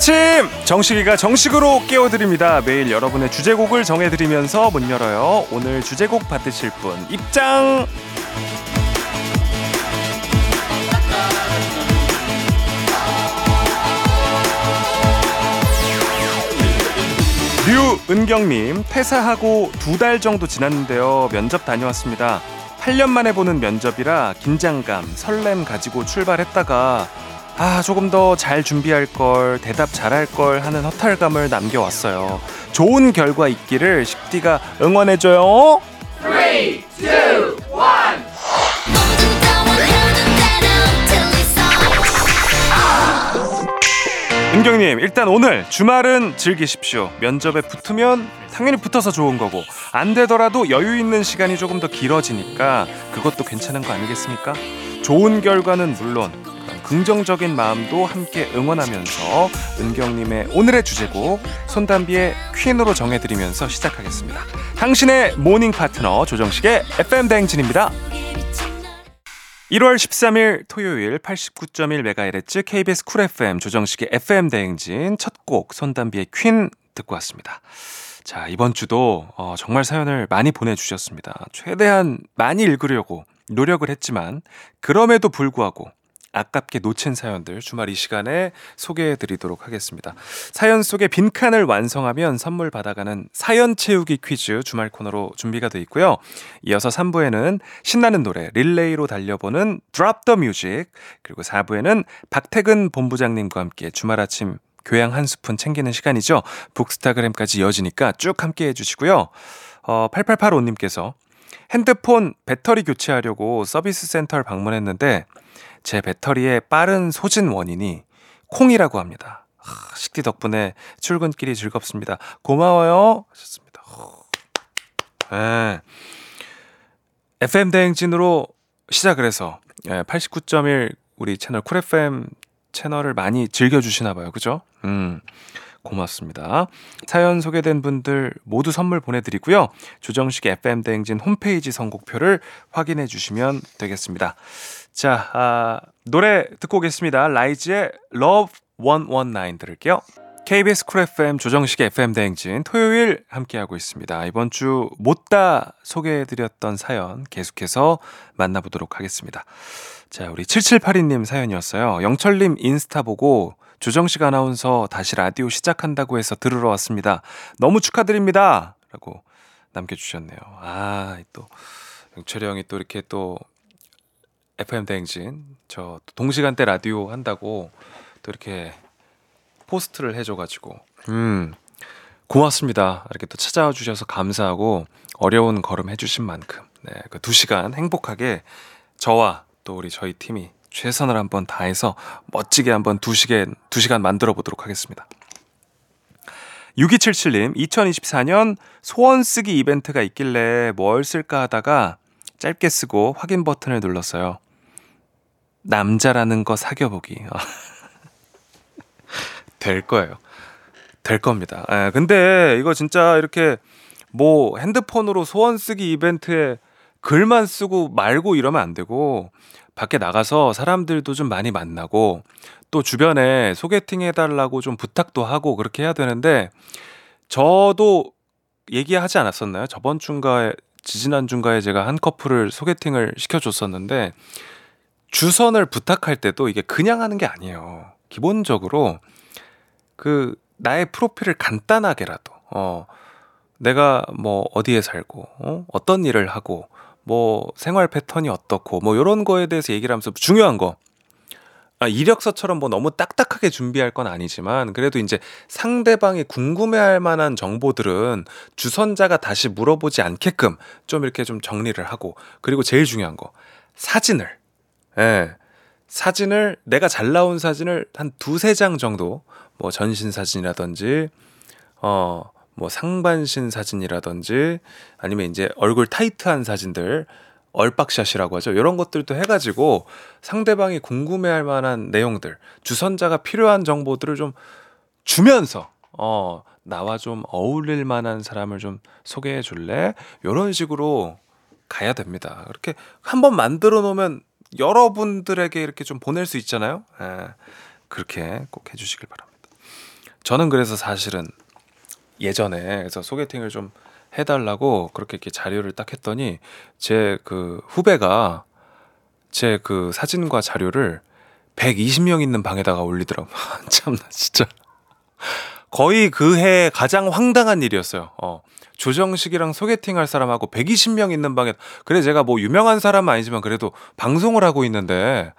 아침 정식이가 정식으로 깨워드립니다. 매일 여러분의 주제곡을 정해드리면서 문 열어요. 오늘 주제곡 받으실 분 입장. 류은경님 퇴사하고 두 달 정도 지났는데요. 면접 다녀왔습니다. 8년 만에 보는 면접이라 긴장감, 설렘 가지고 출발했다가 아, 조금 더 잘 준비할 걸, 대답 잘할 걸 하는 허탈감을 남겨왔어요. 좋은 결과 있기를 식디가 응원해줘요. 3, 2, 1. 은경님, 일단 오늘 주말은 즐기십시오. 면접에 붙으면 당연히 붙어서 좋은 거고, 안 되더라도 여유 있는 시간이 조금 더 길어지니까 그것도 괜찮은 거 아니겠습니까? 좋은 결과는 물론 긍정적인 마음도 함께 응원하면서 은경님의 오늘의 주제곡 손담비의 Queen으로 정해드리면서 시작하겠습니다. 당신의 모닝 파트너 조정식의 FM 대행진입니다. 1월 13일 토요일 89.1MHz KBS 쿨 FM 조정식의 FM 대행진 첫 곡 손담비의 Queen 듣고 왔습니다. 자, 이번 주도 어, 정말 사연을 많이 보내주셨습니다. 최대한 많이 읽으려고 노력을 했지만 그럼에도 불구하고 아깝게 놓친 사연들 주말 이 시간에 소개해 드리도록 하겠습니다. 사연 속에 빈칸을 완성하면 선물 받아가는 사연 채우기 퀴즈 주말 코너로 준비가 돼 있고요. 이어서 3부에는 신나는 노래 릴레이로 달려보는 drop the music 그리고 4부에는 박태근 본부장님과 함께 주말 아침 교양 한 스푼 챙기는 시간이죠. 북스타그램까지 이어지니까 쭉 함께 해주시고요. 어, 8885님께서 핸드폰 배터리 교체하려고 서비스 센터를 방문했는데 제 배터리의 빠른 소진 원인이 콩이라고 합니다. 아, 식디 덕분에 출근길이 즐겁습니다. 고마워요. 하셨습니다. 네. FM 대행진으로 시작을 해서 89.1 우리 채널 쿨 FM 채널을 많이 즐겨주시나 봐요. 그죠? 음. 고맙습니다. 사연 소개된 분들 모두 선물 보내드리고요. 조정식 FM 대행진 홈페이지 선곡표를 확인해 주시면 되겠습니다. 자, 아, 노래 듣고 오겠습니다. 라이즈의 Love 119 들을게요. KBS 쿨 FM 조정식 FM 대행진 토요일 함께하고 있습니다. 이번 주 못다 소개해드렸던 사연 계속해서 만나보도록 하겠습니다. 자, 우리 7782님 사연이었어요. 영철님 인스타 보고 조정식 아나운서 다시 라디오 시작한다고 해서 들으러 왔습니다. 너무 축하드립니다. 라고 남겨주셨네요. 아, 또, 영철이 형이 또 이렇게 또 FM 대행진 저 동시간대 라디오 한다고 또 이렇게 포스트를 해줘가지고 음 고맙습니다 이렇게 또 찾아와 주셔서 감사하고 어려운 걸음 해주신 만큼 네 그 두 시간 행복하게 저와 또 우리 저희 팀이 최선을 한번 다해서 멋지게 한번 두 시간 두 시간 만들어 보도록 하겠습니다. 6277님 2024년 소원 쓰기 이벤트가 있길래 뭘 쓸까 하다가 짧게 쓰고 확인 버튼을 눌렀어요. 남자라는 거 사겨보기. 될 거예요. 될 겁니다. 예, 근데 이거 진짜 이렇게 뭐 핸드폰으로 소원 쓰기 이벤트에 글만 쓰고 말고 이러면 안 되고 밖에 나가서 사람들도 좀 많이 만나고 또 주변에 소개팅 해달라고 좀 부탁도 하고 그렇게 해야 되는데 저도 얘기하지 않았었나요? 저번 주인가에 지지난 주인가에 제가 한 커플을 소개팅을 시켜줬었는데 주선을 부탁할 때도 이게 그냥 하는 게 아니에요. 기본적으로 그 나의 프로필을 간단하게라도 어 내가 뭐 어디에 살고 어? 어떤 일을 하고 뭐 생활 패턴이 어떻고 뭐 이런 거에 대해서 얘기를 하면서 중요한 거. 아, 이력서처럼 뭐 너무 딱딱하게 준비할 건 아니지만 그래도 이제 상대방이 궁금해할 만한 정보들은 주선자가 다시 물어보지 않게끔 좀 이렇게 좀 정리를 하고 그리고 제일 중요한 거. 사진을. 예. 사진을 내가 잘 나온 사진을 한 두세 장 정도 뭐 전신 사진이라든지 어 뭐 상반신 사진이라든지 아니면 이제 얼굴 타이트한 사진들 얼박샷이라고 하죠. 이런 것들도 해가지고 상대방이 궁금해할 만한 내용들, 주선자가 필요한 정보들을 좀 주면서 어 나와 좀 어울릴 만한 사람을 좀 소개해 줄래? 이런 식으로 가야 됩니다. 그렇게 한번 만들어 놓으면 여러분들에게 이렇게 좀 보낼 수 있잖아요. 예, 그렇게 꼭 해주시길 바랍니다. 저는 그래서 사실은 예전에 그래서 소개팅을 좀 해달라고 그렇게 이렇게 자료를 딱 했더니 제 그 후배가 제 그 사진과 자료를 120명 있는 방에다가 올리더라고. 참나 진짜. 거의 그 해 가장 황당한 일이었어요. 어. 조정식이랑 소개팅 할 사람하고 120명 있는 방에 그래 제가 뭐 유명한 사람은 아니지만 그래도 방송을 하고 있는데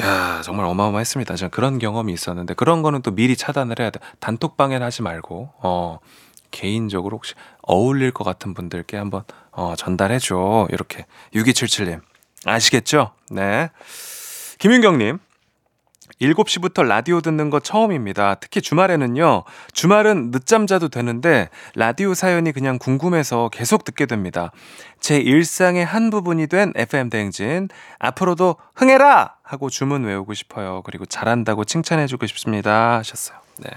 야 정말 어마어마했습니다. 제가 그런 경험이 있었는데 그런 거는 또 미리 차단을 해야 돼. 단톡방에는 하지 말고 어 개인적으로 혹시 어울릴 것 같은 분들께 한번 어 전달해 줘. 이렇게 6277님 아시겠죠? 네. 김윤경님 7시부터 라디오 듣는 거 처음입니다. 특히 주말에는요. 주말은 늦잠 자도 되는데 라디오 사연이 그냥 궁금해서 계속 듣게 됩니다. 제 일상의 한 부분이 된 FM 대행진 앞으로도 흥해라 하고 주문 외우고 싶어요. 그리고 잘한다고 칭찬해 주고 싶습니다 하셨어요. 네.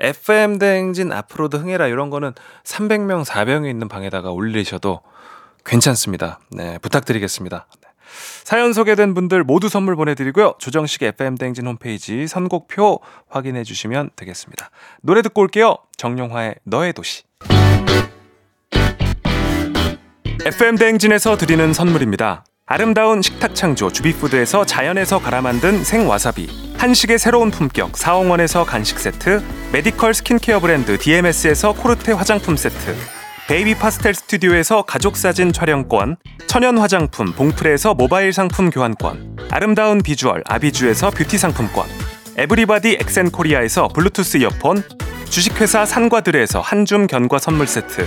FM 대행진 앞으로도 흥해라 이런 거는 300명, 400명 있는 방에다가 올리셔도 괜찮습니다. 네, 부탁드리겠습니다. 사연 소개된 분들 모두 선물 보내드리고요. 조정식 FM 대행진 홈페이지 선곡표 확인해 주시면 되겠습니다. 노래 듣고 올게요. 정용화의 너의 도시. FM 대행진에서 드리는 선물입니다. 아름다운 식탁 창조 주비푸드에서 자연에서 갈아 만든 생와사비 한식의 새로운 품격 사홍원에서 간식 세트 메디컬 스킨케어 브랜드 DMS에서 코르테 화장품 세트 베이비 파스텔 스튜디오에서 가족 사진 촬영권, 천연 화장품 봉프레에서 모바일 상품 교환권, 아름다운 비주얼 아비주에서 뷰티 상품권, 에브리바디 엑센코리아에서 블루투스 이어폰, 주식회사 산과들에서 한줌 견과 선물 세트,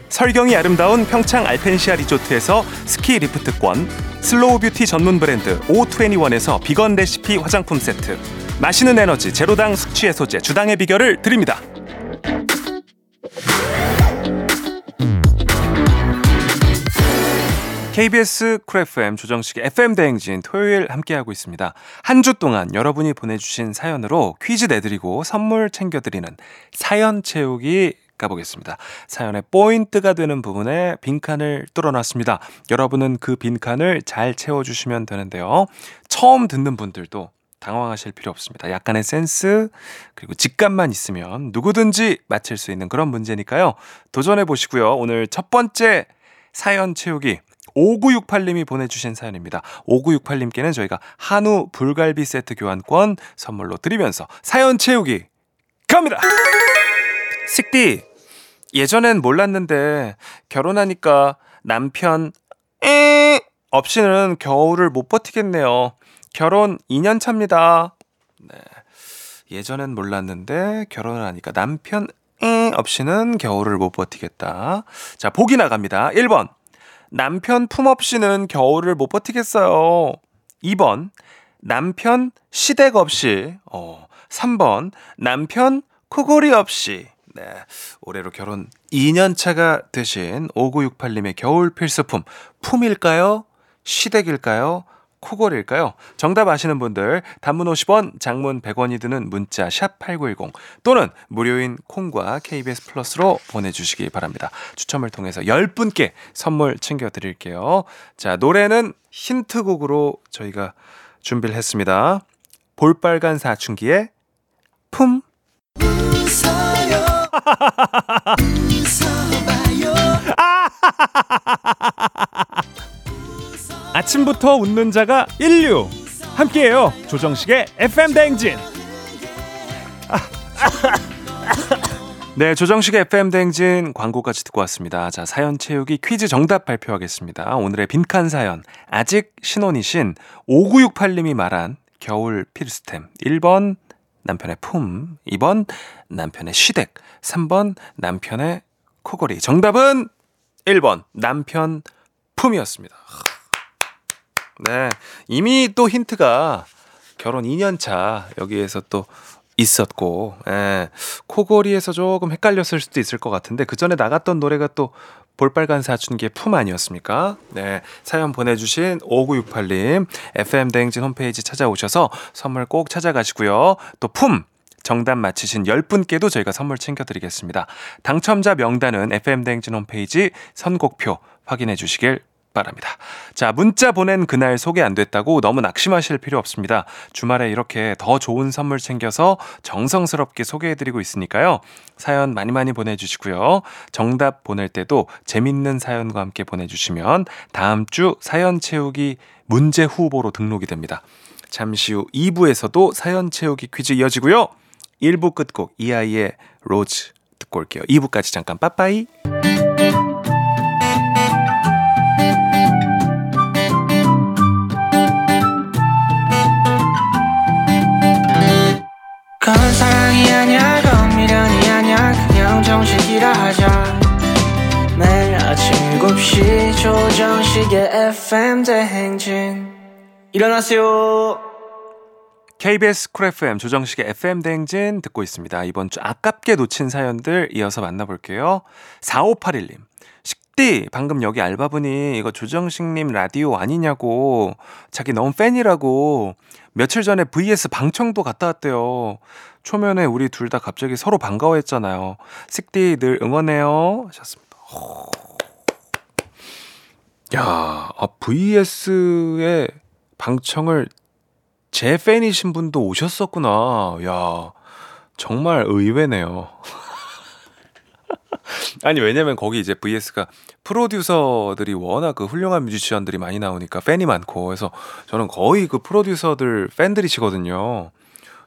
설경이 아름다운 평창 알펜시아 리조트에서 스키 리프트권 슬로우 뷰티 전문 브랜드 O21에서 비건 레시피 화장품 세트 마시는 에너지 제로당 숙취 해소제 주당의 비결을 드립니다 KBS 쿨 FM 조정식의 FM 대행진 토요일 함께하고 있습니다. 한 주 동안 여러분이 보내주신 사연으로 퀴즈 내드리고 선물 챙겨드리는 사연 채우기 가보겠습니다. 사연의 포인트가 되는 부분에 빈칸을 뚫어놨습니다. 여러분은 그 빈칸을 잘 채워주시면 되는데요. 처음 듣는 분들도 당황하실 필요 없습니다. 약간의 센스 그리고 직감만 있으면 누구든지 맞힐 수 있는 그런 문제니까요. 도전해 보시고요. 오늘 첫 번째 사연 채우기 5968님이 보내주신 사연입니다. 5968님께는 저희가 한우 불갈비 세트 교환권 선물로 드리면서 사연 채우기 갑니다! 식디, 예전엔 몰랐는데 결혼하니까 남편 에 없이는 겨울을 못 버티겠네요. 결혼 2년 차입니다. 네. 예전엔 몰랐는데 결혼을 하니까 남편 에 없이는 겨울을 못 버티겠다. 자, 보기 나갑니다. 1번. 남편 품 없이는 겨울을 못 버티겠어요. 2번. 남편 시댁 없이. 어. 3번. 남편 코골이 없이. 네. 올해로 결혼 2년 차가 되신 5968님의 겨울 필수품. 품일까요? 시댁일까요? 코골일까요? 정답 아시는 분들 단문 50원, 장문 100원이 드는 문자 샵 8910 또는 무료인 콩과 KBS 플러스로 보내주시기 바랍니다. 추첨을 통해서 10분께 선물 챙겨드릴게요. 자, 노래는 힌트곡으로 저희가 준비를 했습니다. 볼빨간 사춘기의 품 아침부터 웃는 자가 인류 함께해요 조정식의 FM 대행진 네, 조정식의 FM 댕진 광고까지 듣고 왔습니다. 자, 사연 채우기 퀴즈 정답 발표하겠습니다. 오늘의 빈칸 사연. 아직 신혼이신 5968님이 말한 겨울 필수템. 1번 남편의 품, 2번 남편의 시댁, 3번 남편의 코골이. 정답은 1번 남편 품이었습니다. 네, 이미 또 힌트가 결혼 2년 차 여기에서 또 있었고, 예, 코골이에서 조금 헷갈렸을 수도 있을 것 같은데 그 전에 나갔던 노래가 또 볼빨간 사춘기의 품 아니었습니까? 네. 사연 보내주신 5968님, FM대행진 홈페이지 찾아오셔서 선물 꼭 찾아가시고요. 또 품! 정답 맞히신 10분께도 저희가 선물 챙겨드리겠습니다. 당첨자 명단은 FM대행진 홈페이지 선곡표 확인해 주시길 바랍니다. 자, 문자 보낸 그날 소개 안 됐다고 너무 낙심하실 필요 없습니다. 주말에 이렇게 더 좋은 선물 챙겨서 정성스럽게 소개해드리고 있으니까요. 사연 많이 많이 보내주시고요. 정답 보낼 때도 재밌는 사연과 함께 보내주시면 다음 주 사연 채우기 문제 후보로 등록이 됩니다. 잠시 후 2부에서도 사연 채우기 퀴즈 이어지고요. 1부 끝곡 이아이의 로즈 듣고 올게요. 2부까지 잠깐 빠빠이. 그건 사랑이 아니야 그건 미련이 아니야 그냥 정식이라 하자 매일 아침 7시 조정식의 FM 대행진 일어나세요 KBS 쿨 FM 조정식의 FM 대행진 듣고 있습니다. 이번 주 아깝게 놓친 사연들 이어서 만나볼게요. 4581님. 식디, 방금 여기 알바분이 이거 조정식님 라디오 아니냐고. 자기 너무 팬이라고. 며칠 전에 VS 방청도 갔다 왔대요. 초면에 우리 둘 다 갑자기 서로 반가워했잖아요. 식디 늘 응원해요. 하셨습니다. 야, 아, VS의 방청을 제 팬이신 분도 오셨었구나. 야, 정말 의외네요. 아니, 왜냐면 거기 이제 VS가 프로듀서들이 워낙 그 훌륭한 뮤지션들이 많이 나오니까 팬이 많고, 그래서 저는 거의 그 프로듀서들 팬들이시거든요.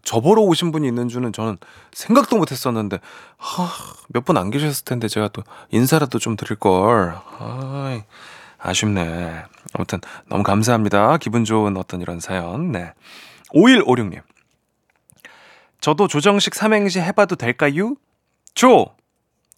저보러 오신 분이 있는 줄은 저는 생각도 못 했었는데, 몇 분 안 계셨을 텐데 제가 또 인사라도 좀 드릴 걸. 아이, 아쉽네. 아무튼 너무 감사합니다. 기분 좋은 어떤 이런 사연. 네. 5156님. 저도 조정식 삼행시 해봐도 될까요? 조.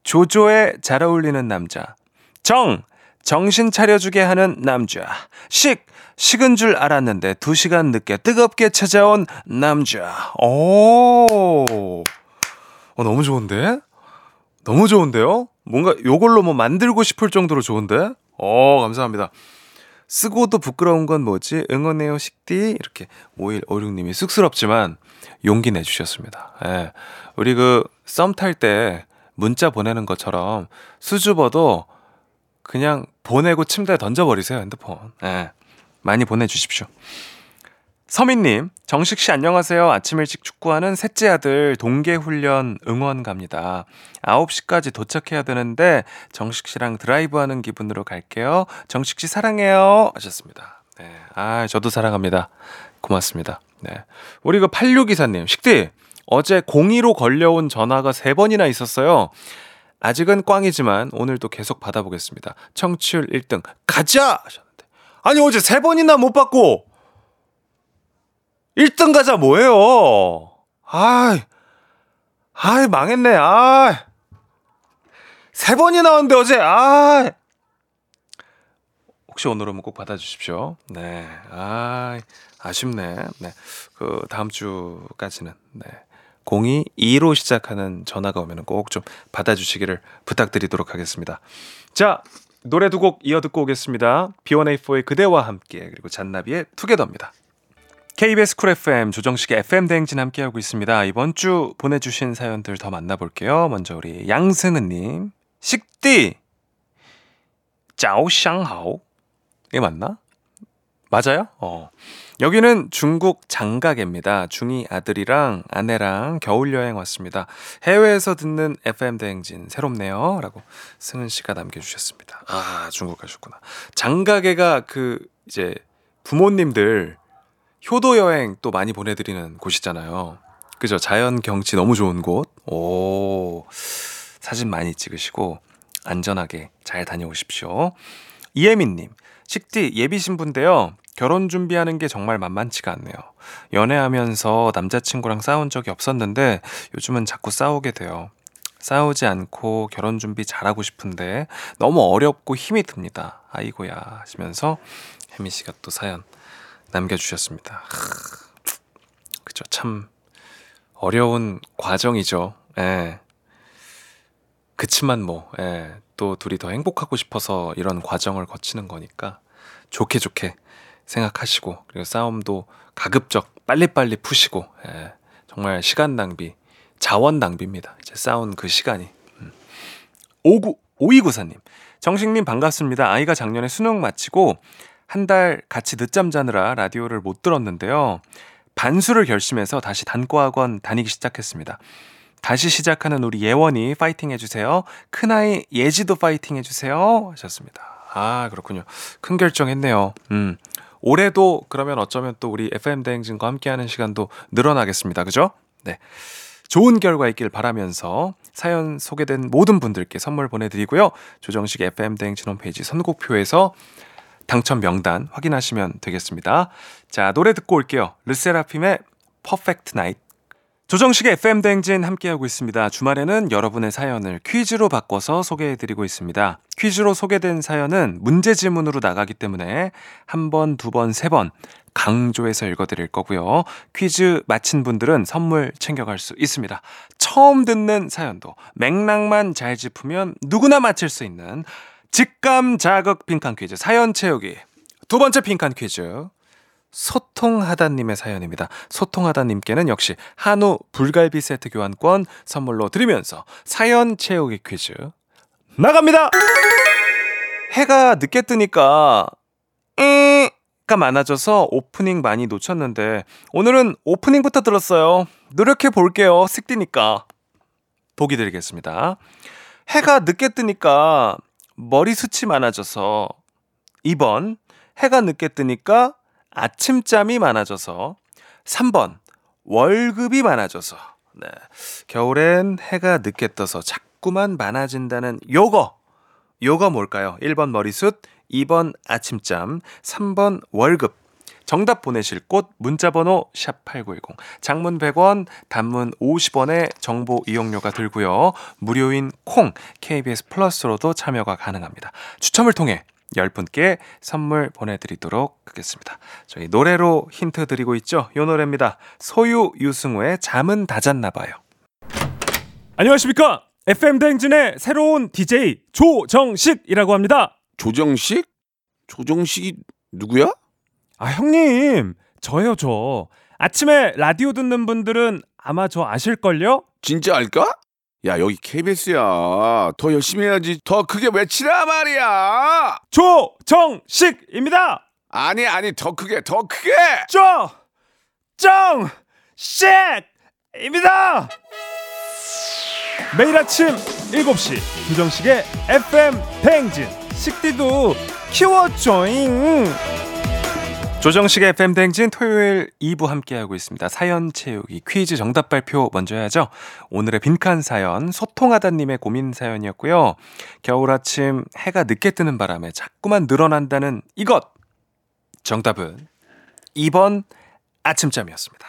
조조에 잘 어울리는 남자. 정. 정신 차려주게 하는 남자. 식. 식은 줄 알았는데 두 시간 늦게 뜨겁게 찾아온 남자. 오. 어, 너무 좋은데? 너무 좋은데요? 뭔가 요걸로 뭐 만들고 싶을 정도로 좋은데? 어, 감사합니다. 쓰고도 부끄러운 건 뭐지? 응원해요, 식디. 이렇게 5156님이 쑥스럽지만 용기 내주셨습니다. 예. 우리 그 썸 탈 때 문자 보내는 것처럼 수줍어도 그냥 보내고 침대에 던져버리세요, 핸드폰. 예. 많이 보내주십시오. 서민님, 정식 씨 안녕하세요. 아침 일찍 축구하는 셋째 아들 동계 훈련 응원 갑니다. 9시까지 도착해야 되는데 정식 씨랑 드라이브 하는 기분으로 갈게요. 정식 씨 사랑해요. 하셨습니다. 네. 아, 저도 사랑합니다. 고맙습니다. 네. 우리 그 8624님, 식디, 어제 02로 걸려온 전화가 3번이나 있었어요. 아직은 꽝이지만 오늘도 계속 받아보겠습니다. 청취율 1등, 가자! 하셨는데. 아니, 어제 3번이나 못 받고! 1등 가자 뭐예요? 아이, 아이, 망했네, 아이. 세 번이 나왔는데 어제, 아이. 혹시 오늘 오면 꼭 받아주십시오. 네, 아이, 아쉽네. 네, 그 다음 주까지는, 네. 02-2로 시작하는 전화가 오면 꼭 좀 받아주시기를 부탁드리도록 하겠습니다. 자, 노래 두 곡 이어 듣고 오겠습니다. B1A4의 그대와 함께, 그리고 잔나비의 투게더입니다. KBS 쿨 FM 조정식의 FM 대행진 함께하고 있습니다. 이번 주 보내주신 사연들 더 만나볼게요. 먼저 우리 양승은님. 식디! 짜오샹하오. 이게 맞나? 맞아요? 어. 여기는 중국 장가계입니다. 중2 아들이랑 아내랑 겨울 여행 왔습니다. 해외에서 듣는 FM 대행진 새롭네요. 라고 승은 씨가 남겨주셨습니다. 아, 중국 가셨구나. 장가계가 그 이제 부모님들 효도 여행 또 많이 보내드리는 곳이잖아요. 그죠? 자연 경치 너무 좋은 곳. 오. 사진 많이 찍으시고 안전하게 잘 다녀오십시오. 이혜민님, 식디 예비 신부인데요. 결혼 준비하는 게 정말 만만치가 않네요. 연애하면서 남자친구랑 싸운 적이 없었는데 요즘은 자꾸 싸우게 돼요. 싸우지 않고 결혼 준비 잘하고 싶은데 너무 어렵고 힘이 듭니다. 아이고야 하시면서 혜민 씨가 또 사연 남겨주셨습니다. 그죠. 참 어려운 과정이죠. 예. 그치만 뭐, 예. 또 둘이 더 행복하고 싶어서 이런 과정을 거치는 거니까 좋게 좋게 생각하시고 그리고 싸움도 가급적 빨리빨리 푸시고 예. 정말 시간 낭비, 자원 낭비입니다. 이제 싸운 그 시간이. 음. 59 5294님. 정식님 반갑습니다. 아이가 작년에 수능 마치고 한 달 같이 늦잠 자느라 라디오를 못 들었는데요. 반수를 결심해서 다시 단과학원 다니기 시작했습니다. 다시 시작하는 우리 예원이 파이팅 해주세요. 큰아이 예지도 파이팅 해주세요. 하셨습니다. 아, 그렇군요. 큰 결정했네요. 음. 올해도 그러면 어쩌면 또 우리 FM 대행진과 함께하는 시간도 늘어나겠습니다. 그죠? 네. 좋은 결과 있길 바라면서 사연 소개된 모든 분들께 선물 보내드리고요. 조정식 FM 대행진 홈페이지 선곡표에서 당첨 명단 확인하시면 되겠습니다. 자, 노래 듣고 올게요. 르세라핌의 Perfect Night. 조정식의 FM 대행진 함께하고 있습니다. 주말에는 여러분의 사연을 퀴즈로 바꿔서 소개해드리고 있습니다. 퀴즈로 소개된 사연은 문제 지문으로 나가기 때문에 한 번, 두 번, 세 번 강조해서 읽어드릴 거고요. 퀴즈 마친 분들은 선물 챙겨갈 수 있습니다. 처음 듣는 사연도 맥락만 잘 짚으면 누구나 맞힐 수 있는 직감 자극 빈칸 퀴즈 사연 채우기 두 번째 빈칸 퀴즈 소통하다님의 사연입니다. 소통하다님께는 역시 한우 불갈비 세트 교환권 선물로 드리면서 사연 채우기 퀴즈 나갑니다. 해가 늦게 뜨니까 가 많아져서 오프닝 많이 놓쳤는데 오늘은 오프닝부터 들었어요. 노력해 볼게요. 슥디니까. 보기 드리겠습니다. 해가 늦게 뜨니까 머리숱이 많아져서 2번 해가 늦게 뜨니까 아침잠이 많아져서 3번 월급이 많아져서 네. 겨울엔 해가 늦게 떠서 자꾸만 많아진다는 요거 요거 뭘까요? 1번 머리숱, 2번 아침잠, 3번 월급. 정답 보내실 곳 문자번호 샵8910 장문 100원 단문 50원의 정보 이용료가 들고요. 무료인 콩 KBS 플러스로도 참여가 가능합니다. 추첨을 통해 10분께 선물 보내드리도록 하겠습니다. 저희 노래로 힌트 드리고 있죠. 요 노래입니다. 소유 유승우의 잠은 다 잤나 봐요. 안녕하십니까? FM 대행진의 새로운 DJ 조정식이라고 합니다. 조정식? 조정식이 누구야? 아, 형님. 저예요, 저. 아침에 라디오 듣는 분들은 아마 저 아실걸요? 진짜 알까? 야 여기 KBS야 더 열심히 해야지 더 크게 외치라 말이야 조정식입니다. 아니 아니 더 크게 더 크게 조, 정, 식입니다. 매일 아침 7시 조정식의 FM 대행진 식디도 키워줘잉. 조정식의 FM 대행진 토요일 2부 함께하고 있습니다. 사연 채우기 퀴즈 정답 발표 먼저 해야죠. 오늘의 빈칸 사연 소통하다님의 고민 사연이었고요. 겨울 아침 해가 늦게 뜨는 바람에 자꾸만 늘어난다는 이것 정답은 2번 아침잠이었습니다.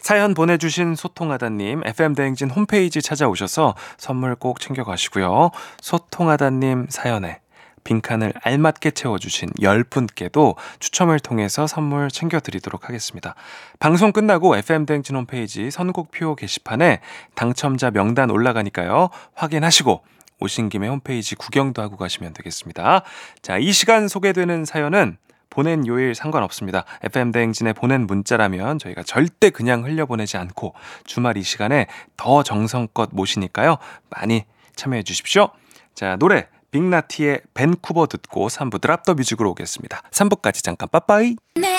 사연 보내주신 소통하다님 FM대행진 홈페이지 찾아오셔서 선물 꼭 챙겨가시고요. 소통하다님 사연에 빈칸을 알맞게 채워주신 10분께도 추첨을 통해서 선물 챙겨드리도록 하겠습니다. 방송 끝나고 FM대행진 홈페이지 선곡표 게시판에 당첨자 명단 올라가니까요. 확인하시고 오신 김에 홈페이지 구경도 하고 가시면 되겠습니다. 자, 이 시간 소개되는 사연은 보낸 요일 상관없습니다. FM대행진에 보낸 문자라면 저희가 절대 그냥 흘려보내지 않고 주말 이 시간에 더 정성껏 모시니까요. 많이 참여해 주십시오. 자, 노래 빅나티의 밴쿠버 듣고 3부 드랍더 뮤직으로 오겠습니다. 3부까지 잠깐 빠빠이. 내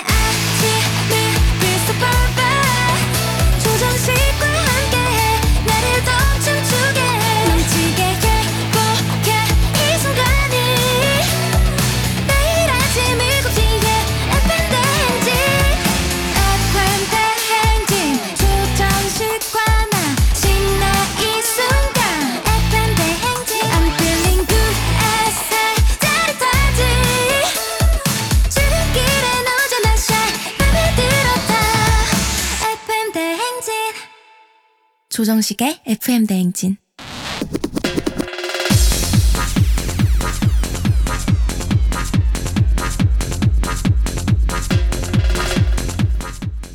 조정식의 FM 대행진.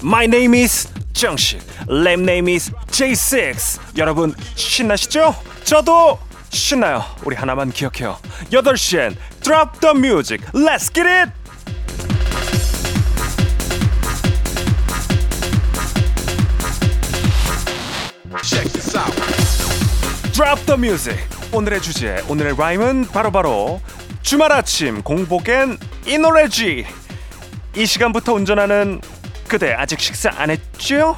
My name is 정식. Lame name is J6. 여러분 신나시죠? 저도 신나요. 우리 하나만 기억해요. 8시엔 Drop the music. Let's get it. Drop the music. 오늘의 주제, 오늘의 라임은 바로 바로 주말 아침 공복엔 이 노래지. 이 시간부터 운전하는 그대 아직 식사 안 했지요?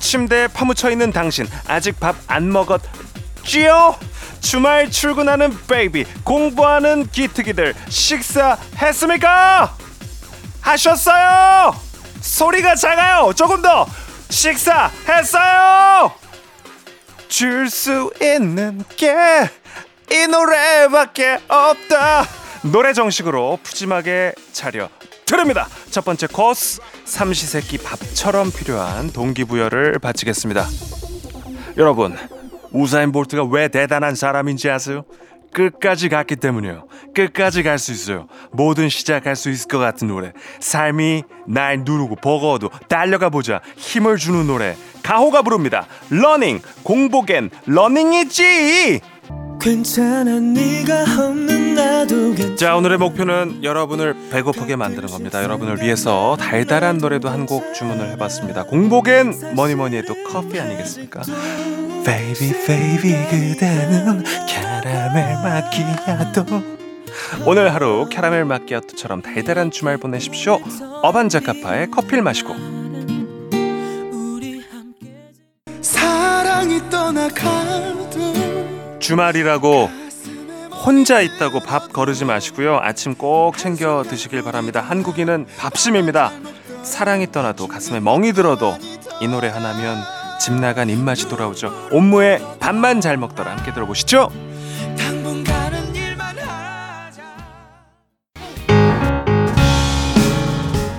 침대에 파묻혀 있는 당신 아직 밥 안 먹었지요? 주말 출근하는 baby 공부하는 기특이들 식사 했습니까? 하셨어요? 소리가 작아요. 조금 더 식사 했어요. 줄 수 있는 게 이 노래밖에 없다. 노래 정식으로 푸짐하게 차려 드립니다. 첫 번째 코스 삼시세끼 밥처럼 필요한 동기부여를 바치겠습니다. 여러분 우사인 볼트가 왜 대단한 사람인지 아세요? 끝까지 갔기 때문이요. 끝까지 갈 수 있어요. 뭐든 시작할 수 있을 것 같은 노래. 삶이 날 누르고 버거워도 달려가 보자. 힘을 주는 노래. 가호가 부릅니다. Running 공복엔 러닝이지. 자 오늘의 목표는 여러분을 배고프게 만드는 겁니다. 여러분을 위해서 달달한 노래도 한 곡 주문을 해봤습니다. 공복엔 뭐니뭐니 해도 커피 아니겠습니까? Baby baby 그대는 캐러멜 마키아토 오늘 하루 캐러멜 마키아토처럼 달달한 주말 보내십시오. 어반자카파의 커피를 마시고 사랑이 떠나가도 주말이라고 혼자 있다고 밥 거르지 마시고요. 아침 꼭 챙겨 드시길 바랍니다. 한국인은 밥심입니다. 사랑이 떠나도 가슴에 멍이 들어도 이 노래 하나면 집 나간 입맛이 돌아오죠. 옴무의 밥만 잘 먹더라 함께 들어보시죠.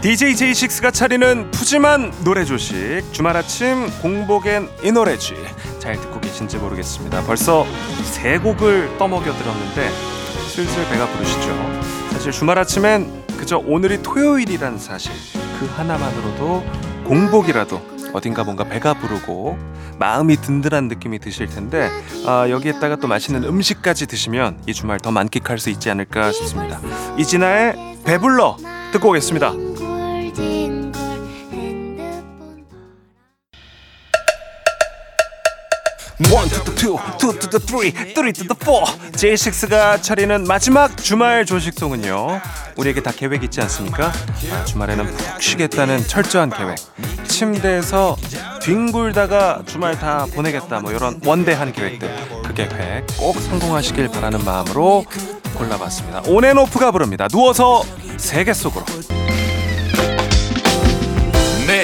DJ J6가 차리는 푸짐한 노래 조식 주말 아침 공복엔 이 노래지 잘 듣고 계신지 모르겠습니다. 벌써 세 곡을 떠먹여 들었는데 슬슬 배가 부르시죠. 사실 주말 아침엔 그저 오늘이 토요일이란 사실 그 하나만으로도 공복이라도 어딘가 뭔가 배가 부르고 마음이 든든한 느낌이 드실 텐데 아, 여기에다가 또 맛있는 음식까지 드시면 이 주말 더 만끽할 수 있지 않을까 싶습니다. 이진아의 배불러 듣고 오겠습니다. One to the two, two to the three, three to the four. J6가 차리는 마지막 주말 조식송은요. 우리에게 다 계획 있지 않습니까? 아, 주말에는 푹 쉬겠다는 철저한 계획. 침대에서 뒹굴다가 주말 다 보내겠다. 뭐 이런 원대한 계획들. 그 계획 꼭 성공하시길 바라는 마음으로 골라봤습니다. 온앤오프가 부릅니다. 누워서 세계 속으로.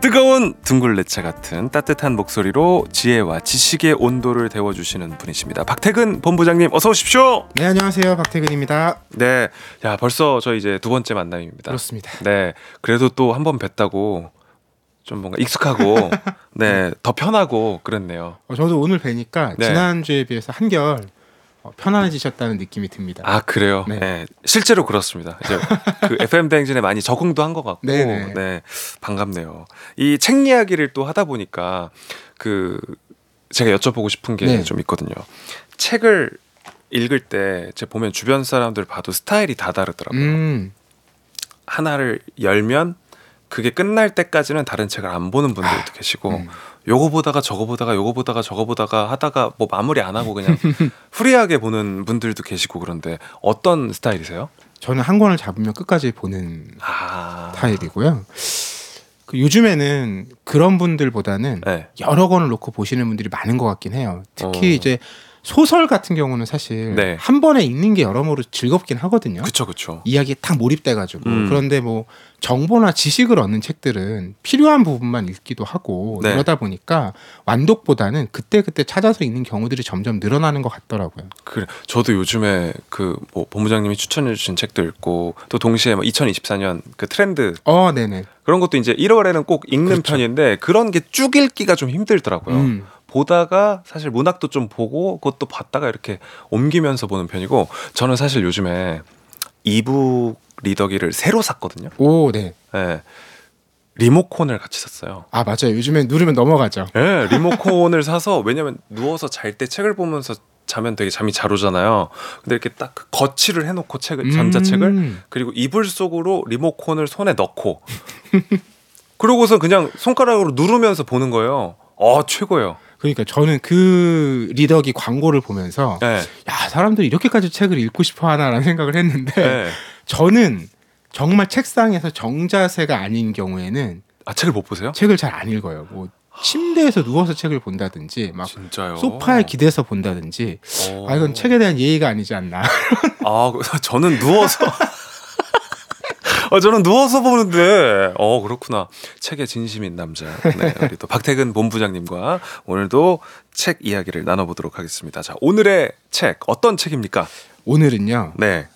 뜨거운 둥글레차 같은 따뜻한 목소리로 지혜와 지식의 온도를 데워주시는 분이십니다. 박태근 본부장님 어서 오십시오. 네 안녕하세요 박태근입니다. 네, 야 벌써 저 이제 두 번째 만남입니다. 그렇습니다. 네, 그래도 또 한 번 뵀다고 좀 뭔가 익숙하고 네더 편하고 그랬네요. 어, 저도 오늘 뵈니까 네. 지난 주에 비해서 한결 어, 편안해지셨다는 느낌이 듭니다. 아 그래요? 네. 네. 실제로 그렇습니다. 이제 그 FM 대행진에 많이 적응도 한 것 같고, 네네. 네 반갑네요. 이 책 이야기를 또 하다 보니까 그 제가 여쭤보고 싶은 게 네. 좀 있거든요. 책을 읽을 때 제가 보면 주변 사람들 봐도 스타일이 다 다르더라고요. 음, 하나를 열면 그게 끝날 때까지는 다른 책을 안 보는 분들도 계시고 음. 요거 보다가 저거 보다가 요거 보다가 저거 보다가 하다가 뭐 마무리 안 하고 그냥 후리하게 보는 분들도 계시고 그런데 어떤 스타일이세요? 저는 한 권을 잡으면 끝까지 보는 아, 스타일이고요. 그 요즘에는 그런 분들보다는 네. 여러 권을 놓고 보시는 분들이 많은 것 같긴 해요. 특히 어. 이제 소설 같은 경우는 사실 네. 한 번에 읽는 게 여러모로 즐겁긴 하거든요. 그쵸 그쵸. 이야기에 딱 몰입돼가지고 음. 그런데 뭐 정보나 지식을 얻는 책들은 필요한 부분만 읽기도 하고 네. 이러다 보니까 완독보다는 그때 그때 찾아서 읽는 경우들이 점점 늘어나는 것 같더라고요. 그래 저도 요즘에 그뭐 본부장님이 추천해 주신 책도 읽고 또 동시에 뭐 2024년 그 트렌드 어, 네네. 그런 것도 이제 1월에는 꼭 읽는 그렇죠. 편인데 그런 게 쭉 읽기가 좀 힘들더라고요. 음. 보다가 사실 문학도 좀 보고 그것도 봤다가 이렇게 옮기면서 보는 편이고 저는 사실 요즘에 이북 리더기를 새로 샀거든요. 오, 네. 예. 리모콘을 같이 샀어요. 아 맞아요. 요즘에 누르면 넘어가죠. 예, 리모콘을 사서 왜냐면 누워서 잘 때 책을 보면서 자면 되게 잠이 잘 오잖아요. 근데 이렇게 딱그 거치를 해놓고 책을 전자책을 음. 그리고 이불 속으로 리모콘을 손에 넣고 그러고서 그냥 손가락으로 누르면서 보는 거예요. 어 최고예요. 그러니까 저는 그 리더기 광고를 보면서 예. 야 사람들이 이렇게까지 책을 읽고 싶어 하나라는 생각을 했는데 예. 저는 정말 책상에서 정자세가 아닌 경우에는 아 책을 못 보세요? 책을 잘 안 읽어요. 뭐 침대에서 누워서 책을 본다든지 막 진짜요. 소파에 기대서 본다든지 어. 아 이건 책에 대한 예의가 아니지 않나. 아 그- 저는 누워서. 어, 저는 누워서 보는데, 어, 그렇구나. 책에 진심인 남자. 네, 우리 또 박태근 본부장님과 오늘도 책 이야기를 나눠보도록 하겠습니다. 자, 오늘의 책, 어떤 책입니까? 오늘은요 네.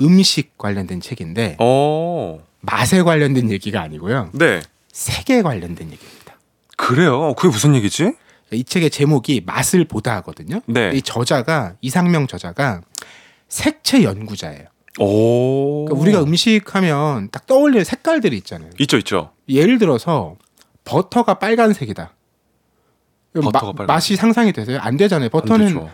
음식 관련된 책인데 어, 맛에 관련된 얘기가 아니고요 네. 색에 관련된 얘기입니다. 그래요? 그게 무슨 얘기지? 이 책의 제목이 맛을 보다 하거든요. 네. 이 저자가 이상명 저자가 색채 연구자예요. 오. 그러니까 우리가 음식하면 딱 떠올리는 색깔들이 있잖아요. 있죠, 있죠. 예를 들어서 버터가 빨간색이다. 버터가 마- 빨간색. 맛이 상상이 되세요? 안 되잖아요. 안 버터는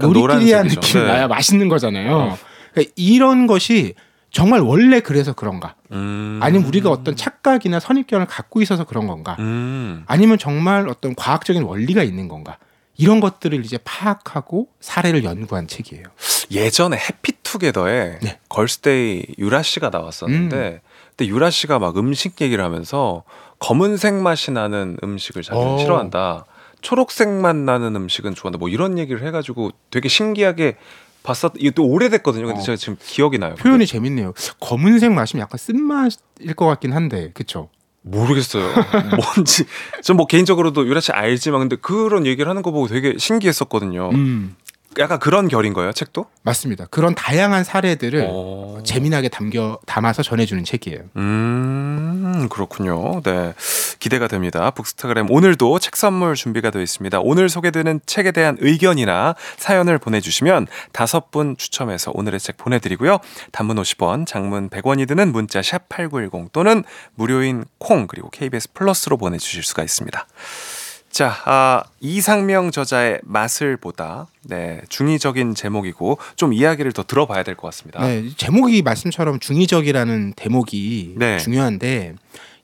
노리끼리한. 느낌이 네. 나야 맛있는 거잖아요. 어. 그러니까 이런 것이 정말 원래 그래서 그런가? 음. 아니면 우리가 어떤 착각이나 선입견을 갖고 있어서 그런 건가? 음. 아니면 정말 어떤 과학적인 원리가 있는 건가? 이런 것들을 이제 파악하고 사례를 연구한 책이에요. 예전에 해피 투게더에 네. 걸스데이 유라 씨가 나왔었는데 그때 유라 씨가 막 음식 얘기를 하면서 검은색 맛이 나는 음식을 자기는 어. 싫어한다. 초록색 맛 나는 음식은 좋아한다. 뭐 이런 얘기를 해가지고 되게 신기하게 봤었. 이게 또 오래됐거든요. 근데 어. 제가 지금 기억이 나요. 표현이 재밌네요. 검은색 맛이면 약간 쓴맛일 것 같긴 한데, 그쵸? 모르겠어요. 뭔지 전 뭐 개인적으로도 유라 씨 알지만 근데 그런 얘기를 하는 거 보고 되게 신기했었거든요. 음, 약간 그런 결인 거예요, 책도? 맞습니다. 그런 다양한 사례들을 어. 재미나게 담겨 담아서 전해주는 책이에요. 음, 그렇군요. 네. 기대가 됩니다. 북스타그램 오늘도 책 선물 준비가 되어 있습니다. 오늘 소개되는 책에 대한 의견이나 사연을 보내주시면 다섯 분 추첨해서 오늘의 책 보내드리고요. 단문 50원, 장문 100원이 드는 문자 샵 8910 또는 무료인 콩 그리고 KBS 플러스로 보내주실 수가 있습니다. 자, 아, 이상명 저자의 맛을 보다 네, 중의적인 제목이고 좀 이야기를 더 들어봐야 될 것 같습니다. 네, 제목이 말씀처럼 중의적이라는 대목이 네. 중요한데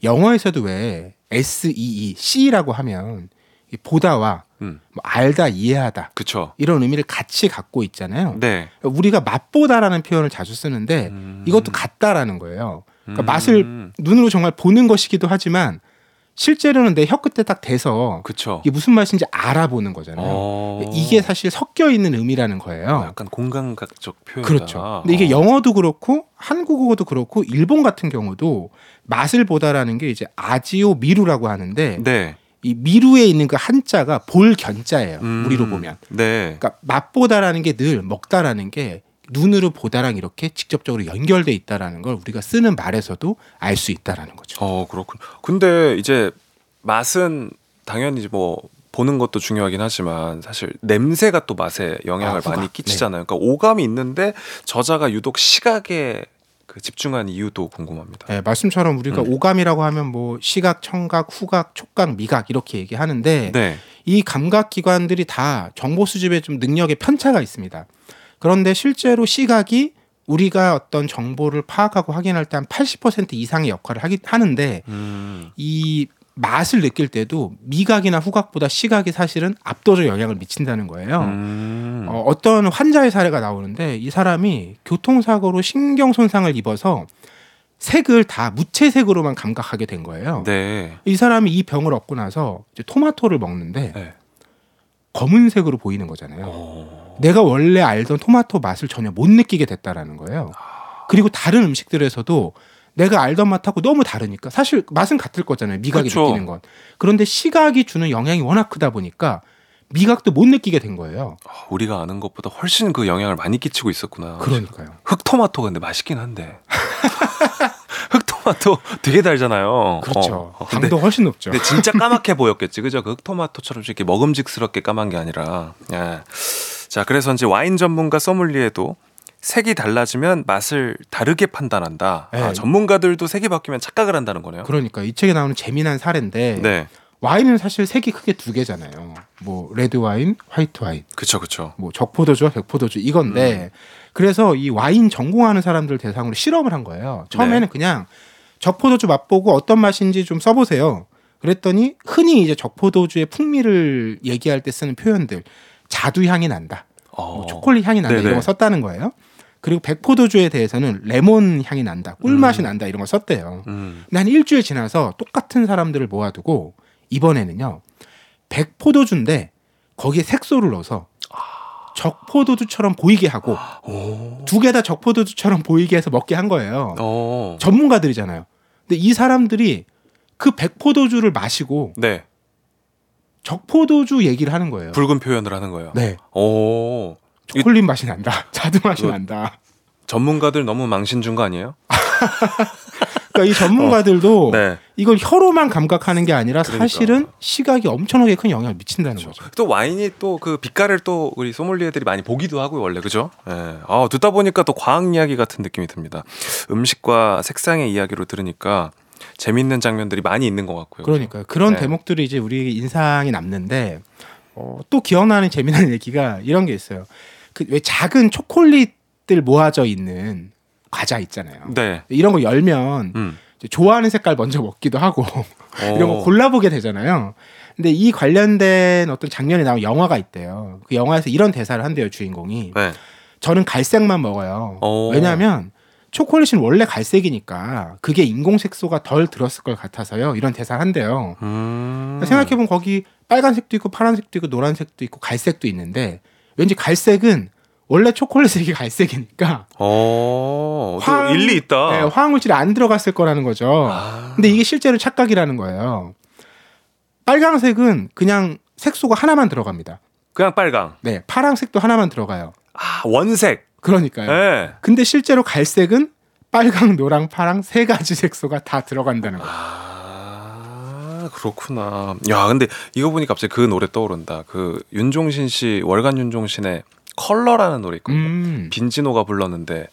영어에서도 왜 S E C라고 하면 이 보다와 음, 뭐 알다 이해하다 그쵸. 이런 의미를 같이 갖고 있잖아요. 네. 우리가 맛보다라는 표현을 자주 쓰는데 음. 이것도 같다라는 거예요. 그러니까 음. 맛을 눈으로 정말 보는 것이기도 하지만 실제로는 내 혀 끝에 딱 대서 그쵸. 이게 무슨 맛인지 알아보는 거잖아요. 어. 이게 사실 섞여 있는 의미라는 어, 거예요. 약간 공감각적 표현. 그렇죠. 근데 이게 영어도 그렇고 한국어도 그렇고 일본 같은 경우도 맛을 보다라는 게 이제 아지오 미루라고 하는데 네. 이 미루에 있는 그 한자가 볼 견자예요. 음, 우리로 보면. 네. 그러니까 맛보다라는 게 늘 먹다라는 게 눈으로 보다랑 이렇게 직접적으로 연결돼 있다라는 걸 우리가 쓰는 말에서도 알 수 있다라는 거죠. 어 그렇군. 근데 이제 맛은 당연히 뭐 보는 것도 중요하긴 하지만 사실 냄새가 또 맛에 영향을 아. 많이 끼치잖아요. 그러니까 오감이 있는데 저자가 유독 시각에 그 집중한 이유도 궁금합니다. 예, 말씀처럼 우리가 음. 오감이라고 하면 뭐 시각, 청각, 후각, 촉각, 미각 이렇게 얘기하는데 네. 이 감각 기관들이 다 정보 수집에 좀 능력에 편차가 있습니다. 그런데 실제로 시각이 우리가 어떤 정보를 파악하고 확인할 때 한 80% 이상의 역할을 하기, 하는데 음. 이 맛을 느낄 때도 미각이나 후각보다 시각이 사실은 압도적 영향을 미친다는 거예요. 음. 어, 어떤 환자의 사례가 나오는데 이 사람이 교통사고로 신경 손상을 입어서 색을 다 무채색으로만 감각하게 된 거예요. 네. 이 사람이 이 병을 얻고 나서 이제 토마토를 먹는데 네. 검은색으로 보이는 거잖아요. 어. 내가 원래 알던 토마토 맛을 전혀 못 느끼게 됐다라는 거예요. 그리고 다른 음식들에서도 내가 알던 맛하고 너무 다르니까 사실 맛은 같을 거잖아요. 미각이 그쵸. 느끼는 건. 그런데 시각이 주는 영향이 워낙 크다 보니까 미각도 못 느끼게 된 거예요. 아, 우리가 아는 것보다 훨씬 그 영향을 많이 끼치고 있었구나. 그러니까요. 흑토마토 근데 맛있긴 한데. 흑토마토 되게 달잖아요. 그렇죠. 어, 어, 근데, 당도 훨씬 높죠. 근데 진짜 까맣게 보였겠지, 그죠? 그 흑토마토처럼 이렇게 먹음직스럽게 까만 게 아니라. 예. 자, 그래서 이제 와인 전문가 소믈리에도 색이 달라지면 맛을 다르게 판단한다. 아, 네. 전문가들도 색이 바뀌면 착각을 한다는 거네요. 그러니까 이 책에 나오는 재미난 사례인데 네, 와인은 사실 색이 크게 두 개잖아요. 뭐 레드 와인, 화이트 와인, 그쵸, 그쵸. 뭐 적포도주와 백포도주 이건데 그래서 이 와인 전공하는 사람들 대상으로 실험을 한 거예요. 처음에는 네. 그냥 적포도주 맛보고 어떤 맛인지 좀 써보세요. 그랬더니 흔히 이제 적포도주의 풍미를 얘기할 때 쓰는 표현들 자두 향이 난다, 어. 뭐 초콜릿 향이 난다 네네. 이런 거 썼다는 거예요. 그리고 백포도주에 대해서는 레몬 향이 난다, 꿀 맛이 난다 이런 거 썼대요. 음. 근데 한 일주일 지나서 똑같은 사람들을 모아두고 이번에는요 백포도주인데 거기에 색소를 넣어서 적포도주처럼 보이게 하고 오. 두개 다 적포도주처럼 보이게 해서 먹게 한 거예요. 어. 전문가들이잖아요. 근데 이 사람들이 그 백포도주를 마시고 네, 적포도주 얘기를 하는 거예요. 붉은 표현을 하는 거예요. 네, 오. 초콜릿 맛이 난다, 자두 맛이 그- 난다. 전문가들 너무 망신 준 거 아니에요? 그러니까 이 전문가들도 네. 이걸 혀로만 감각하는 게 아니라 그러니까. 사실은 시각이 엄청나게 큰 영향을 미친다는 거죠. 또 와인이 또 그 빛깔을 또 우리 소믈리에들이 많이 보기도 하고요 원래 그죠? 예. 아 듣다 보니까 또 과학 이야기 같은 느낌이 듭니다. 음식과 색상의 이야기로 들으니까 재밌는 장면들이 많이 있는 것 같고요. 그러니까요. 그런 네. 대목들이 이제 우리 인상이 남는데 어, 또 기억나는 재미난 얘기가 이런 게 있어요. 그 왜 작은 초콜릿들 모아져 있는 과자 있잖아요. 네. 이런 거 열면 음. 좋아하는 색깔 먼저 먹기도 하고 이런 거 오. 골라보게 되잖아요. 근데 이 관련된 어떤 장면이 나온 영화가 있대요. 그 영화에서 이런 대사를 한대요 주인공이. 네. 저는 갈색만 먹어요. 오. 왜냐하면 초콜릿은 원래 갈색이니까 그게 인공 색소가 덜 들었을 것 같아서요. 이런 대사를 한대요. 음. 생각해보면 거기 빨간색도 있고 파란색도 있고 노란색도 있고 갈색도 있는데 왠지 갈색은 원래 초콜릿 색이 갈색이니까 어. 또 화학- 일리 있다. 네, 화학물질이 안 들어갔을 거라는 거죠. 아. 근데 이게 실제로 착각이라는 거예요. 빨강색은 그냥 색소가 하나만 들어갑니다. 그냥 빨강. 네, 파란색도 하나만 들어가요. 아 원색. 그러니까요. 네. 근데 실제로 갈색은 빨강, 노랑, 파랑 세 가지 색소가 다 들어간다는 거예요. 아 그렇구나. 야 근데 이거 보니까 갑자기 그 노래 떠오른다. 그 윤종신 씨 월간 윤종신의 컬러라는 노래 있거든요. 음. 빈지노가 불렀는데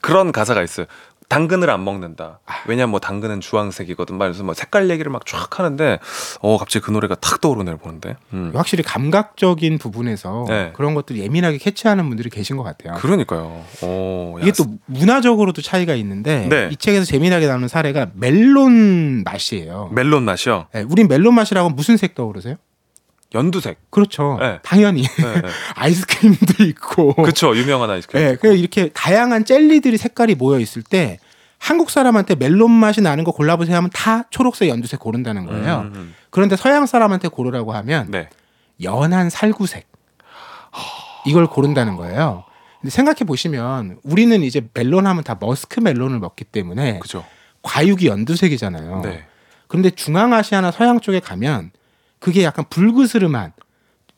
그런 가사가 있어요. 당근을 안 먹는다. 아. 왜냐면 뭐 당근은 주황색이거든. 말해서 뭐 색깔 얘기를 막 쫙 하는데 어 갑자기 그 노래가 탁 떠오르네요 보는데. 음. 확실히 감각적인 부분에서 네. 그런 것들 예민하게 캐치하는 분들이 계신 것 같아요. 그러니까요. 어, 이게 야, 또 문화적으로도 차이가 있는데 네. 이 책에서 재미나게 나오는 사례가 멜론 맛이에요. 멜론 맛이요. 네, 우린 멜론 맛이라고 무슨 색 떠오르세요? 연두색. 그렇죠. 네. 당연히 네, 네. 아이스크림도 있고. 그쵸 유명한 아이스크림. 네, 그냥 이렇게 다양한 젤리들이 색깔이 모여 있을 때 한국 사람한테 멜론 맛이 나는 거 골라보세요 하면 다 초록색, 연두색 고른다는 거예요. 음, 음. 그런데 서양 사람한테 고르라고 하면 네. 연한 살구색 이걸 고른다는 거예요. 근데 생각해 보시면 우리는 이제 멜론 하면 다 머스크 멜론을 먹기 때문에 그죠. 과육이 연두색이잖아요. 네. 그런데 중앙아시아나 서양 쪽에 가면 그게 약간 불그스름한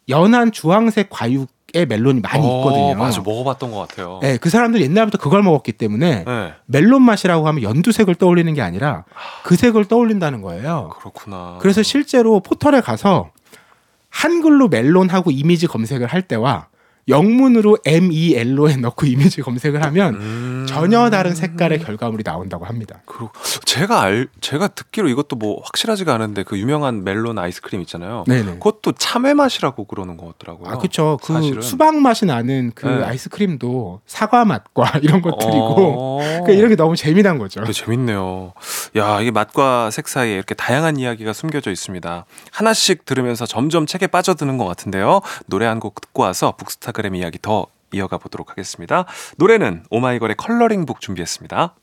연한 주황색 과육의 멜론이 많이 어, 있거든요. 맞아 먹어봤던 것 같아요. 네, 그 사람들 옛날부터 그걸 먹었기 때문에 네. 멜론 맛이라고 하면 연두색을 떠올리는 게 아니라 그 색을 떠올린다는 거예요. 그렇구나. 그래서 실제로 포털에 가서 한글로 멜론하고 이미지 검색을 할 때와 영문으로 M E L O N 넣고 이미지 검색을 하면 음. 전혀 다른 색깔의 결과물이 나온다고 합니다. 그리고 제가 알 제가 듣기로 이것도 뭐 확실하지가 않은데 그 유명한 멜론 아이스크림 있잖아요. 네네. 그것도 참외 맛이라고 그러는 것 같더라고요. 아, 그쵸. 그 사실은. 수박 맛이 나는 그 네. 아이스크림도 사과 맛과 이런 것들이고 어. 그러니까 이런 게 너무 재미난 거죠. 되게 재밌네요. 야, 이게 맛과 색 사이에 이렇게 다양한 이야기가 숨겨져 있습니다. 하나씩 들으면서 점점 책에 빠져드는 것 같은데요. 노래 한 곡 듣고 와서 북스타 그램 이야기 더 이어가 보도록 하겠습니다. 노래는 오마이걸의 컬러링북 준비했습니다.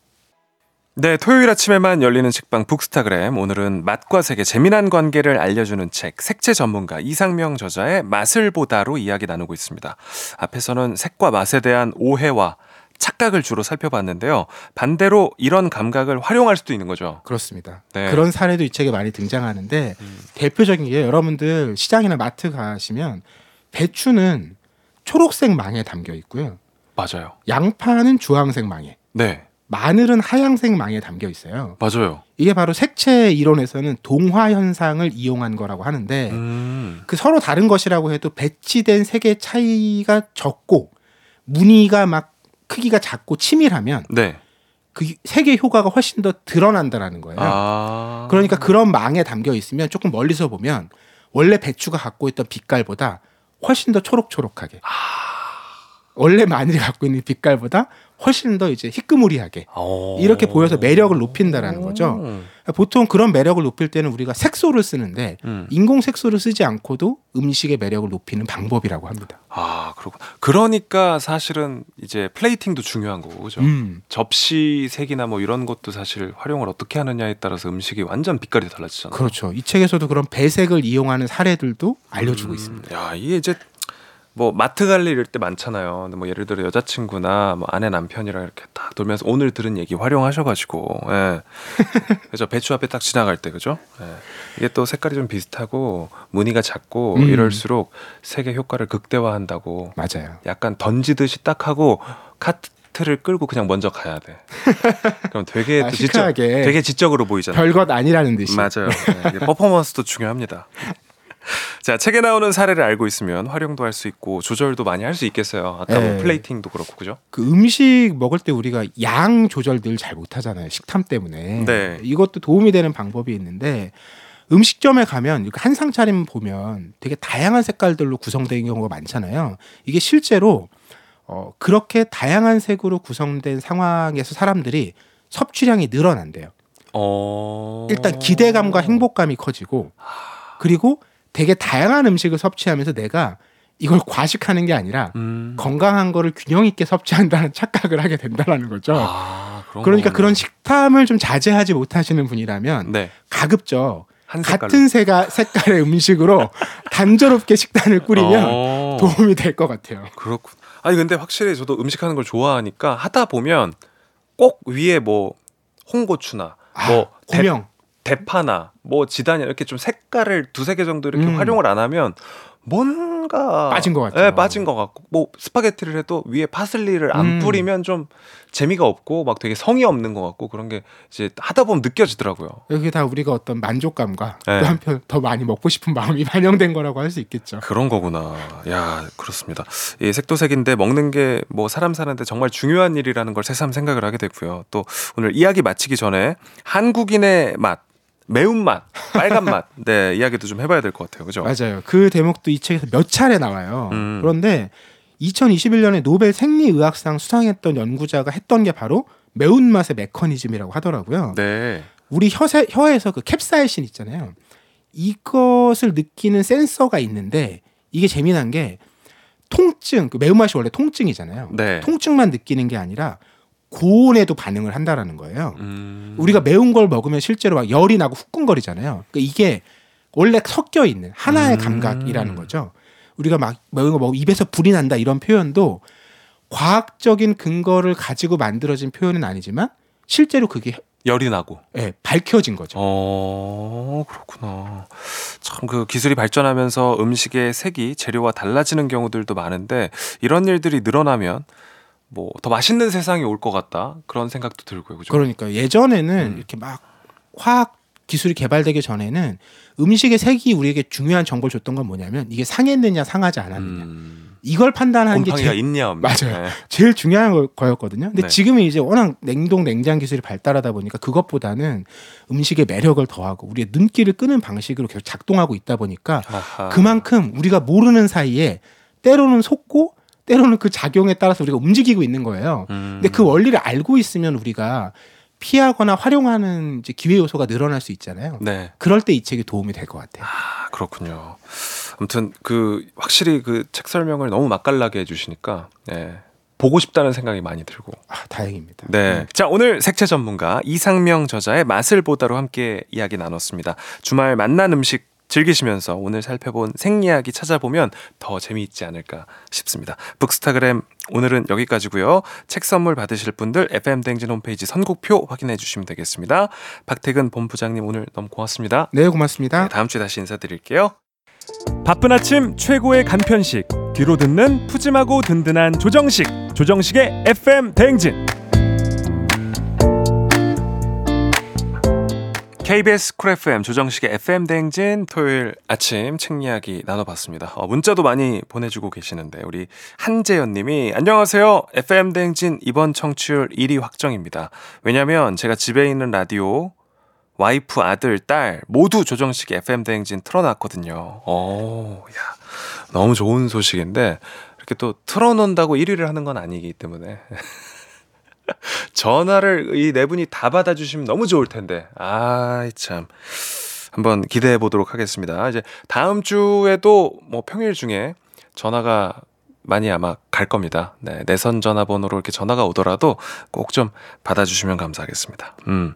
네, 토요일 아침에만 열리는 책방 북스타그램. 오늘은 맛과 색의 재미난 관계를 알려주는 책, 색채 전문가 이상명 저자의 맛을 보다로 이야기 나누고 있습니다. 앞에서는 색과 맛에 대한 오해와 착각을 주로 살펴봤는데요. 반대로 이런 감각을 활용할 수도 있는 거죠. 그렇습니다. 네. 그런 사례도 이 책에 많이 등장하는데 대표적인 게 여러분들 시장이나 마트 가시면 배추는 초록색 망에 담겨 있고요. 맞아요. 양파는 주황색 망에, 네, 마늘은 하얀색 망에 담겨 있어요. 맞아요. 이게 바로 색채 이론에서는 동화 현상을 이용한 거라고 하는데 음, 그 서로 다른 것이라고 해도 배치된 색의 차이가 적고 무늬가 막 크기가 작고 치밀하면 네. 그 색의 효과가 훨씬 더 드러난다라는 거예요. 아, 그러니까 그런 망에 담겨 있으면 조금 멀리서 보면 원래 배추가 갖고 있던 빛깔보다 훨씬 더 초록초록하게. 원래 마늘이 갖고 있는 빛깔보다 훨씬 더 이제 희끄무리하게 어. 이렇게 보여서 매력을 높인다라는 거죠. 음. 보통 그런 매력을 높일 때는 우리가 색소를 쓰는데 음. 인공 색소를 쓰지 않고도 음식의 매력을 높이는 방법이라고 합니다. 아, 그렇고 그러니까 사실은 이제 플레이팅도 중요한 거고, 그죠? 음, 접시 색이나 뭐 이런 것도 사실 활용을 어떻게 하느냐에 따라서 음식이 완전 빛깔이 달라지잖아요. 그렇죠. 이 책에서도 그런 배색을 이용하는 사례들도 알려주고 음, 있습니다. 야, 이게 이제 뭐 마트 갈일 이럴 때 많잖아요. 근데 뭐 예를 들어 여자친구나 뭐 아내 남편이랑 이렇게 딱 돌면서 오늘 들은 얘기 활용하셔가지고, 예. 그죠? 배추 앞에 딱 지나갈 때, 그죠? 예. 이게 또 색깔이 좀 비슷하고 무늬가 작고 음. 이럴수록 색의 효과를 극대화한다고 맞아요. 약간 던지듯이 딱 하고 카트를 끌고 그냥 먼저 가야 돼. 그럼 되게 아, 또 지적, 시크하게. 되게 지적으로 보이잖아요. 별것 아니라는 듯이. 맞아요. 네, 퍼포먼스도 중요합니다. 자, 책에 나오는 사례를 알고 있으면 활용도 할 수 있고 조절도 많이 할 수 있겠어요. 아까 뭐 네. 플레이팅도 그렇고 그죠? 그 음식 먹을 때 우리가 양 조절 늘 잘 못하잖아요. 식탐 때문에. 네. 이것도 도움이 되는 방법이 있는데 음식점에 가면 이렇게 한상 차림 보면 되게 다양한 색깔들로 구성된 경우가 많잖아요. 이게 실제로 어, 그렇게 다양한 색으로 구성된 상황에서 사람들이 섭취량이 늘어난대요. 어. 일단 기대감과 행복감이 커지고 그리고 되게 다양한 음식을 섭취하면서 내가 이걸 과식하는 게 아니라 음. 건강한 거를 균형 있게 섭취한다는 착각을 하게 된다는 거죠. 아, 그러니까. 그런 식탐을 좀 자제하지 못하시는 분이라면 네. 가급적. 같은 색아, 색깔의 음식으로 단조롭게 식단을 꾸리면 어. 도움이 될 것 같아요. 그렇군. 아니 근데 확실히 저도 음식하는 걸 좋아하니까 하다 보면 꼭 위에 뭐 홍고추나 아, 뭐 대, 고명. 대파나 뭐 지단이 이렇게 좀 색깔을 두세 개 정도 이렇게 음. 활용을 안 하면 뭔가 빠진 것 같죠. 예, 빠진 것 같고 뭐 스파게티를 해도 위에 파슬리를 안 음. 뿌리면 좀 재미가 없고 막 되게 성의 없는 것 같고 그런 게 이제 하다 보면 느껴지더라고요. 이게 다 우리가 어떤 만족감과 네. 또 한편 더 많이 먹고 싶은 마음이 반영된 거라고 할 수 있겠죠. 그런 거구나. 야, 그렇습니다. 이 색도색인데 먹는 게 뭐 사람 사는데 정말 중요한 일이라는 걸 새삼 생각을 하게 됐고요. 또 오늘 이야기 마치기 전에 한국인의 맛, 매운맛, 빨간 맛, 네 이야기도 좀 해봐야 될 것 같아요. 그죠? 맞아요. 그 대목도 이 책에서 몇 차례 나와요. 음. 그런데 2021년에 노벨 생리의학상 수상했던 연구자가 했던 게 바로 매운맛의 메커니즘이라고 하더라고요. 네. 우리 혀세, 혀에서 그 캡사이신 있잖아요. 이것을 느끼는 센서가 있는데 이게 재미난 게 통증, 그 매운맛이 원래 통증이잖아요. 네. 통증만 느끼는 게 아니라 고온에도 반응을 한다라는 거예요. 음. 우리가 매운 걸 먹으면 실제로 막 열이 나고 후끈거리잖아요. 그러니까 이게 원래 섞여 있는 하나의 음. 감각이라는 거죠. 우리가 막 매운 거 먹으면 입에서 불이 난다 이런 표현도 과학적인 근거를 가지고 만들어진 표현은 아니지만 실제로 그게 열이 나고. 예, 밝혀진 거죠. 어, 그렇구나. 참 그 기술이 발전하면서 음식의 색이 재료와 달라지는 경우들도 많은데 이런 일들이 늘어나면 뭐 더 맛있는 세상이 올 것 같다 그런 생각도 들고요. 그죠? 그러니까 예전에는 음. 이렇게 막 화학 기술이 개발되기 전에는 음식의 색이 우리에게 중요한 정보를 줬던 건 뭐냐면 이게 상했느냐 상하지 않았느냐 음, 이걸 판단하는 게 제일, 있냐 없냐. 맞아요. 네. 제일 중요한 거- 거였거든요. 근데 네. 지금은 이제 워낙 냉동 냉장 기술이 발달하다 보니까 그것보다는 음식의 매력을 더하고 우리의 눈길을 끄는 방식으로 계속 작동하고 있다 보니까 아하. 그만큼 우리가 모르는 사이에 때로는 속고 때로는 그 작용에 따라서 우리가 움직이고 있는 거예요. 음. 근데 그 원리를 알고 있으면 우리가 피하거나 활용하는 이제 기회 요소가 늘어날 수 있잖아요. 네. 그럴 때 이 책이 도움이 될 것 같아요. 아, 그렇군요. 아무튼 그 확실히 그 책 설명을 너무 맛깔나게 해주시니까 예, 보고 싶다는 생각이 많이 들고. 아, 다행입니다. 네. 자, 오늘 색채 전문가 이상명 저자의 맛을 보다로 함께 이야기 나눴습니다. 주말 만난 음식 즐기시면서 오늘 살펴본 생 이야기 찾아보면 더 재미있지 않을까 싶습니다. 북스타그램 오늘은 여기까지고요. 책 선물 받으실 분들 FM 댕진 홈페이지 선곡표 확인해 주시면 되겠습니다. 박태근 본부장님 오늘 너무 고맙습니다. 네, 고맙습니다. 네, 다음 주에 다시 인사드릴게요. 바쁜 아침 최고의 간편식 뒤로 듣는 푸짐하고 든든한 조정식 조정식의 FM 대행진 KBS 쿨 FM 조정식의 FM 대행진 토요일 아침 책 이야기 나눠봤습니다. 어, 문자도 많이 보내주고 계시는데 우리 한재현님이 안녕하세요. FM 대행진 이번 청취율 1위 확정입니다. 왜냐면 제가 집에 있는 라디오 와이프, 아들, 딸 모두 조정식 FM 대행진 틀어놨거든요. 오, 야, 너무 좋은 소식인데 이렇게 또 틀어놓는다고 1위를 하는 건 아니기 때문에 전화를 이 네 분이 다 받아주시면 너무 좋을 텐데. 아, 참. 한번 기대해 보도록 하겠습니다. 이제 다음 주에도 뭐 평일 중에 전화가 많이 아마 갈 겁니다. 네, 내선 전화번호로 이렇게 전화가 오더라도 꼭 좀 받아주시면 감사하겠습니다. 음.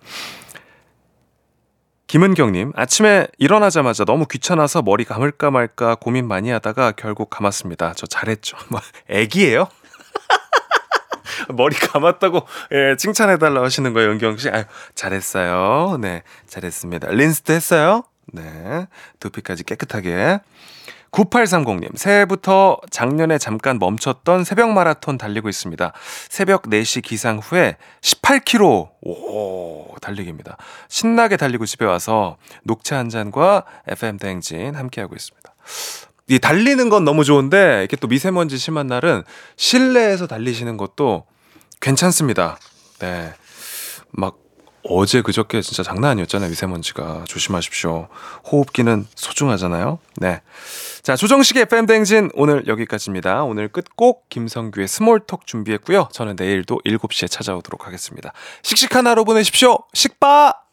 김은경님, 아침에 일어나자마자 너무 귀찮아서 머리 감을까 말까 고민 많이 하다가 결국 감았습니다. 저 잘했죠. 뭐, 애기예요? 머리 감았다고 예, 칭찬해달라고 하시는 거예요, 은경 씨. 아유, 잘했어요. 네, 잘했습니다. 린스도 했어요? 네, 두피까지 깨끗하게. 9830님, 새해부터 작년에 잠깐 멈췄던 새벽 마라톤 달리고 있습니다. 새벽 4시 기상 후에 18km, 오, 달리기입니다. 신나게 달리고 집에 와서 녹차 한 잔과 FM 대행진 함께하고 있습니다. 이 달리는 건 너무 좋은데, 이렇게 또 미세먼지 심한 날은 실내에서 달리시는 것도 괜찮습니다. 네. 막 어제 그저께 진짜 장난 아니었잖아요. 미세먼지가. 조심하십시오. 호흡기는 소중하잖아요. 네. 자, 조정식의 FM 댕진 오늘 여기까지입니다. 오늘 끝곡 김성규의 스몰톡 준비했고요. 저는 내일도 7시에 찾아오도록 하겠습니다. 씩씩한 하루 보내십시오. 식바!